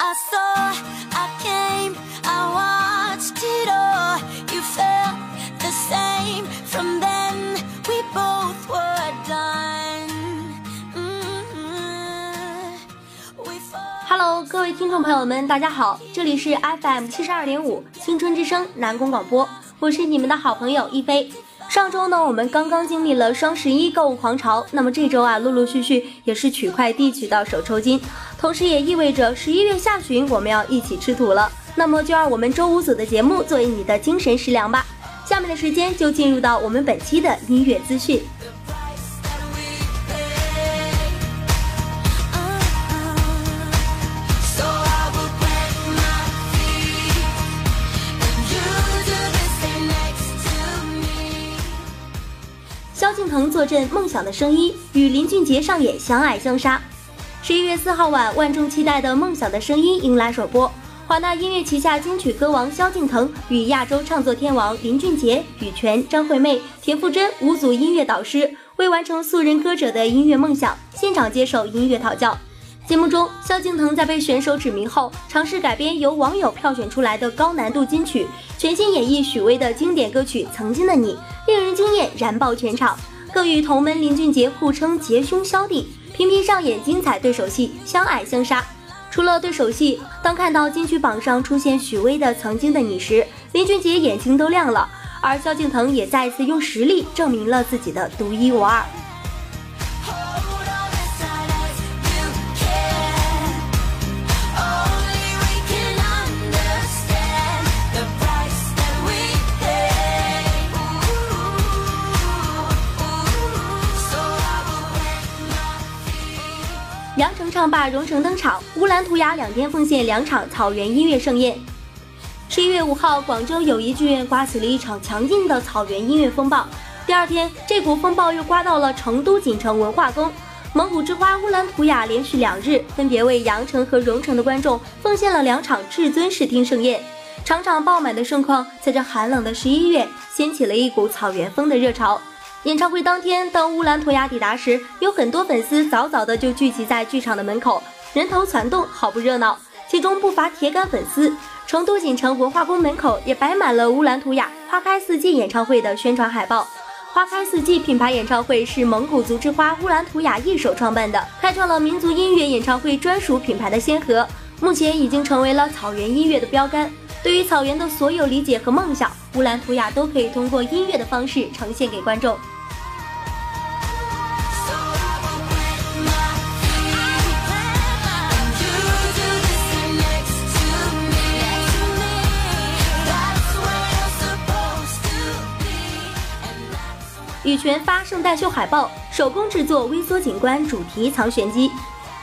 I saw, I came, I watched it all. You felt the same. From then, we both were done. We fought. Hello，各位听众朋友们，大家好，这里是 FM 七十二点五青春之声南宫广播，我是你们的好朋友一菲。上周呢，我们刚刚经历了双十一购物狂潮，那么这周啊，陆陆续续也是取快递取到手抽筋，同时也意味着十一月下旬我们要一起吃土了。那么就让我们周五组的节目作为你的精神食粮吧。下面的时间就进入到我们本期的音乐资讯。萧敬腾坐镇《梦想的声音》，与林俊杰上演《相爱相杀》。十一月四号晚，万众期待的《梦想的声音》迎来首播。华纳音乐旗下金曲歌王萧敬腾与亚洲唱作天王林俊杰、羽泉、张惠妹、田馥甄五组音乐导师，为完成素人歌者的音乐梦想，现场接受音乐讨教。节目中，萧敬腾在被选手指名后，尝试改编由网友票选出来的高难度金曲，全新演绎许巍的经典歌曲《曾经的你》，令人惊艳，燃爆全场。更与同门林俊杰互称杰兄萧弟，频频上演精彩对手戏，相爱相杀。除了对手戏，当看到金曲榜上出现许巍的《曾经的你》时，林俊杰眼睛都亮了，而萧敬腾也再次用实力证明了自己的独一无二。唱罢蓉城登场，乌兰图雅两天奉献两场草原音乐盛宴。十一月五号，广州友谊剧院刮起了一场强劲的草原音乐风暴。第二天，这股风暴又刮到了成都锦城文化宫。蒙古之花乌兰图雅连续两日分别为羊城和蓉城的观众奉献了两场至尊视听盛宴，场场爆满的盛况，在这寒冷的十一月掀起了一股草原风的热潮。演唱会当天，当乌兰图雅抵达时，有很多粉丝早早的就聚集在剧场的门口，人头攒动，好不热闹。其中不乏铁杆粉丝。成都锦城文化宫门口也摆满了乌兰图雅花开四季演唱会的宣传海报。花开四季品牌演唱会是蒙古族之花乌兰图雅一手创办的，开创了民族音乐演唱会专属品牌的先河，目前已经成为了草原音乐的标杆。对于草原的所有理解和梦想，乌兰图雅都可以通过音乐的方式呈现给观众。羽泉发圣诞秀海报，手工制作微缩景观主题藏玄机。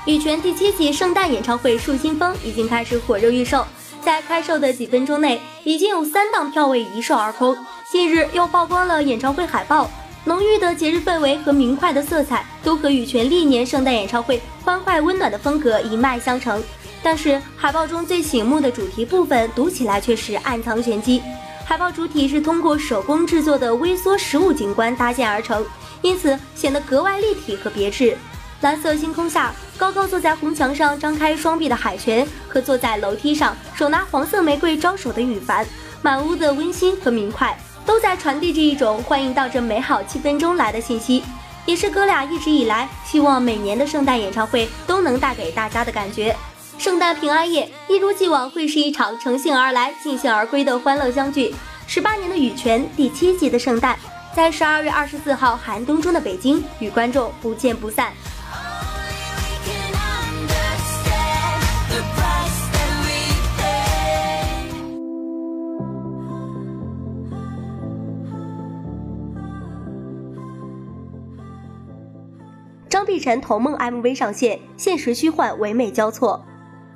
羽泉第七季圣诞演唱会《树新风》已经开始火热预售，在开售的几分钟内，已经有三档票位一售而空。近日又曝光了演唱会海报，浓郁的节日氛围和明快的色彩，都和羽泉历年圣诞演唱会欢快温暖的风格一脉相承。但是海报中最醒目的主题部分，读起来却是暗藏玄机。海报主体是通过手工制作的微缩实物景观搭建而成，因此显得格外立体和别致。蓝色星空下，高高坐在红墙上张开双臂的海泉，和坐在楼梯上手拿黄色玫瑰招手的羽凡，满屋的温馨和明快，都在传递着一种欢迎到这美好气氛中来的信息，也是哥俩一直以来希望每年的圣诞演唱会都能带给大家的感觉。圣诞平安夜一如既往会是一场乘兴而来、尽兴而归的欢乐相聚。十八年的羽泉第七季的圣诞，在十二月二十四号寒冬中的北京与观众不见不散。张碧晨同梦 MV 上线，现实虚幻唯美交错。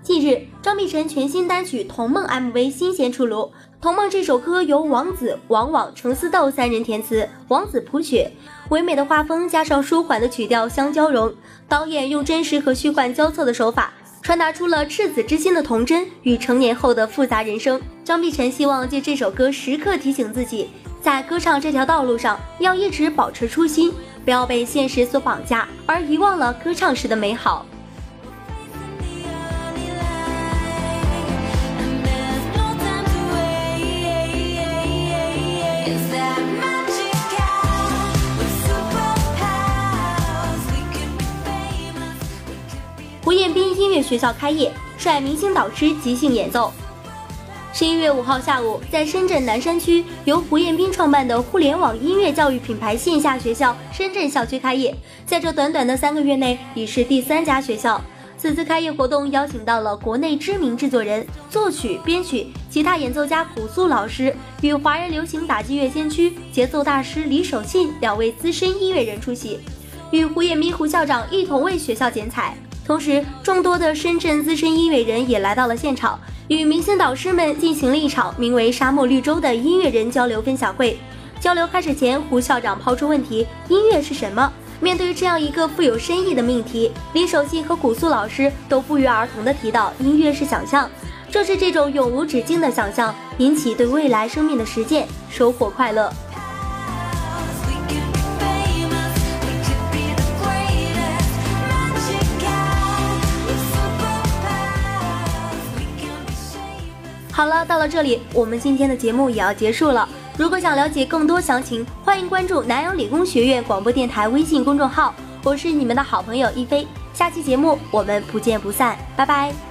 近日，张碧晨全新单曲《同梦》MV 新鲜出炉。《同梦》这首歌由王子、王网、程思豆三人填词，王子谱曲，唯美的画风加上舒缓的曲调相交融，导演用真实和虚幻交错的手法，传达出了赤子之心的童真与成年后的复杂人生。张碧晨希望借这首歌时刻提醒自己，在歌唱这条道路上要一直保持初心，不要被现实所绑架而遗忘了歌唱时的美好。胡彦斌音乐学校开业率明星导师即兴演奏。十一月五号下午，在深圳南山区由胡彦斌创办的互联网音乐教育品牌线下学校深圳校区开业，在这短短的三个月内，已是第三家学校。此次开业活动邀请到了国内知名制作人、作曲、编曲、吉他演奏家古素老师与华人流行打击乐先驱、节奏大师李守信两位资深音乐人出席，与胡彦斌胡校长一同为学校剪彩。同时，众多的深圳资深音乐人也来到了现场，与明星导师们进行了一场名为“沙漠绿洲”的音乐人交流分享会。交流开始前，胡校长抛出问题：“音乐是什么？”面对这样一个富有深意的命题，李守信和古素老师都不约而同地提到：“音乐是想象。”正是这种永无止境的想象，引起对未来生命的实践，收获快乐。好了，到了这里，我们今天的节目也要结束了。如果想了解更多详情，欢迎关注南阳理工学院广播电台微信公众号。我是你们的好朋友一菲，下期节目我们不见不散，拜拜。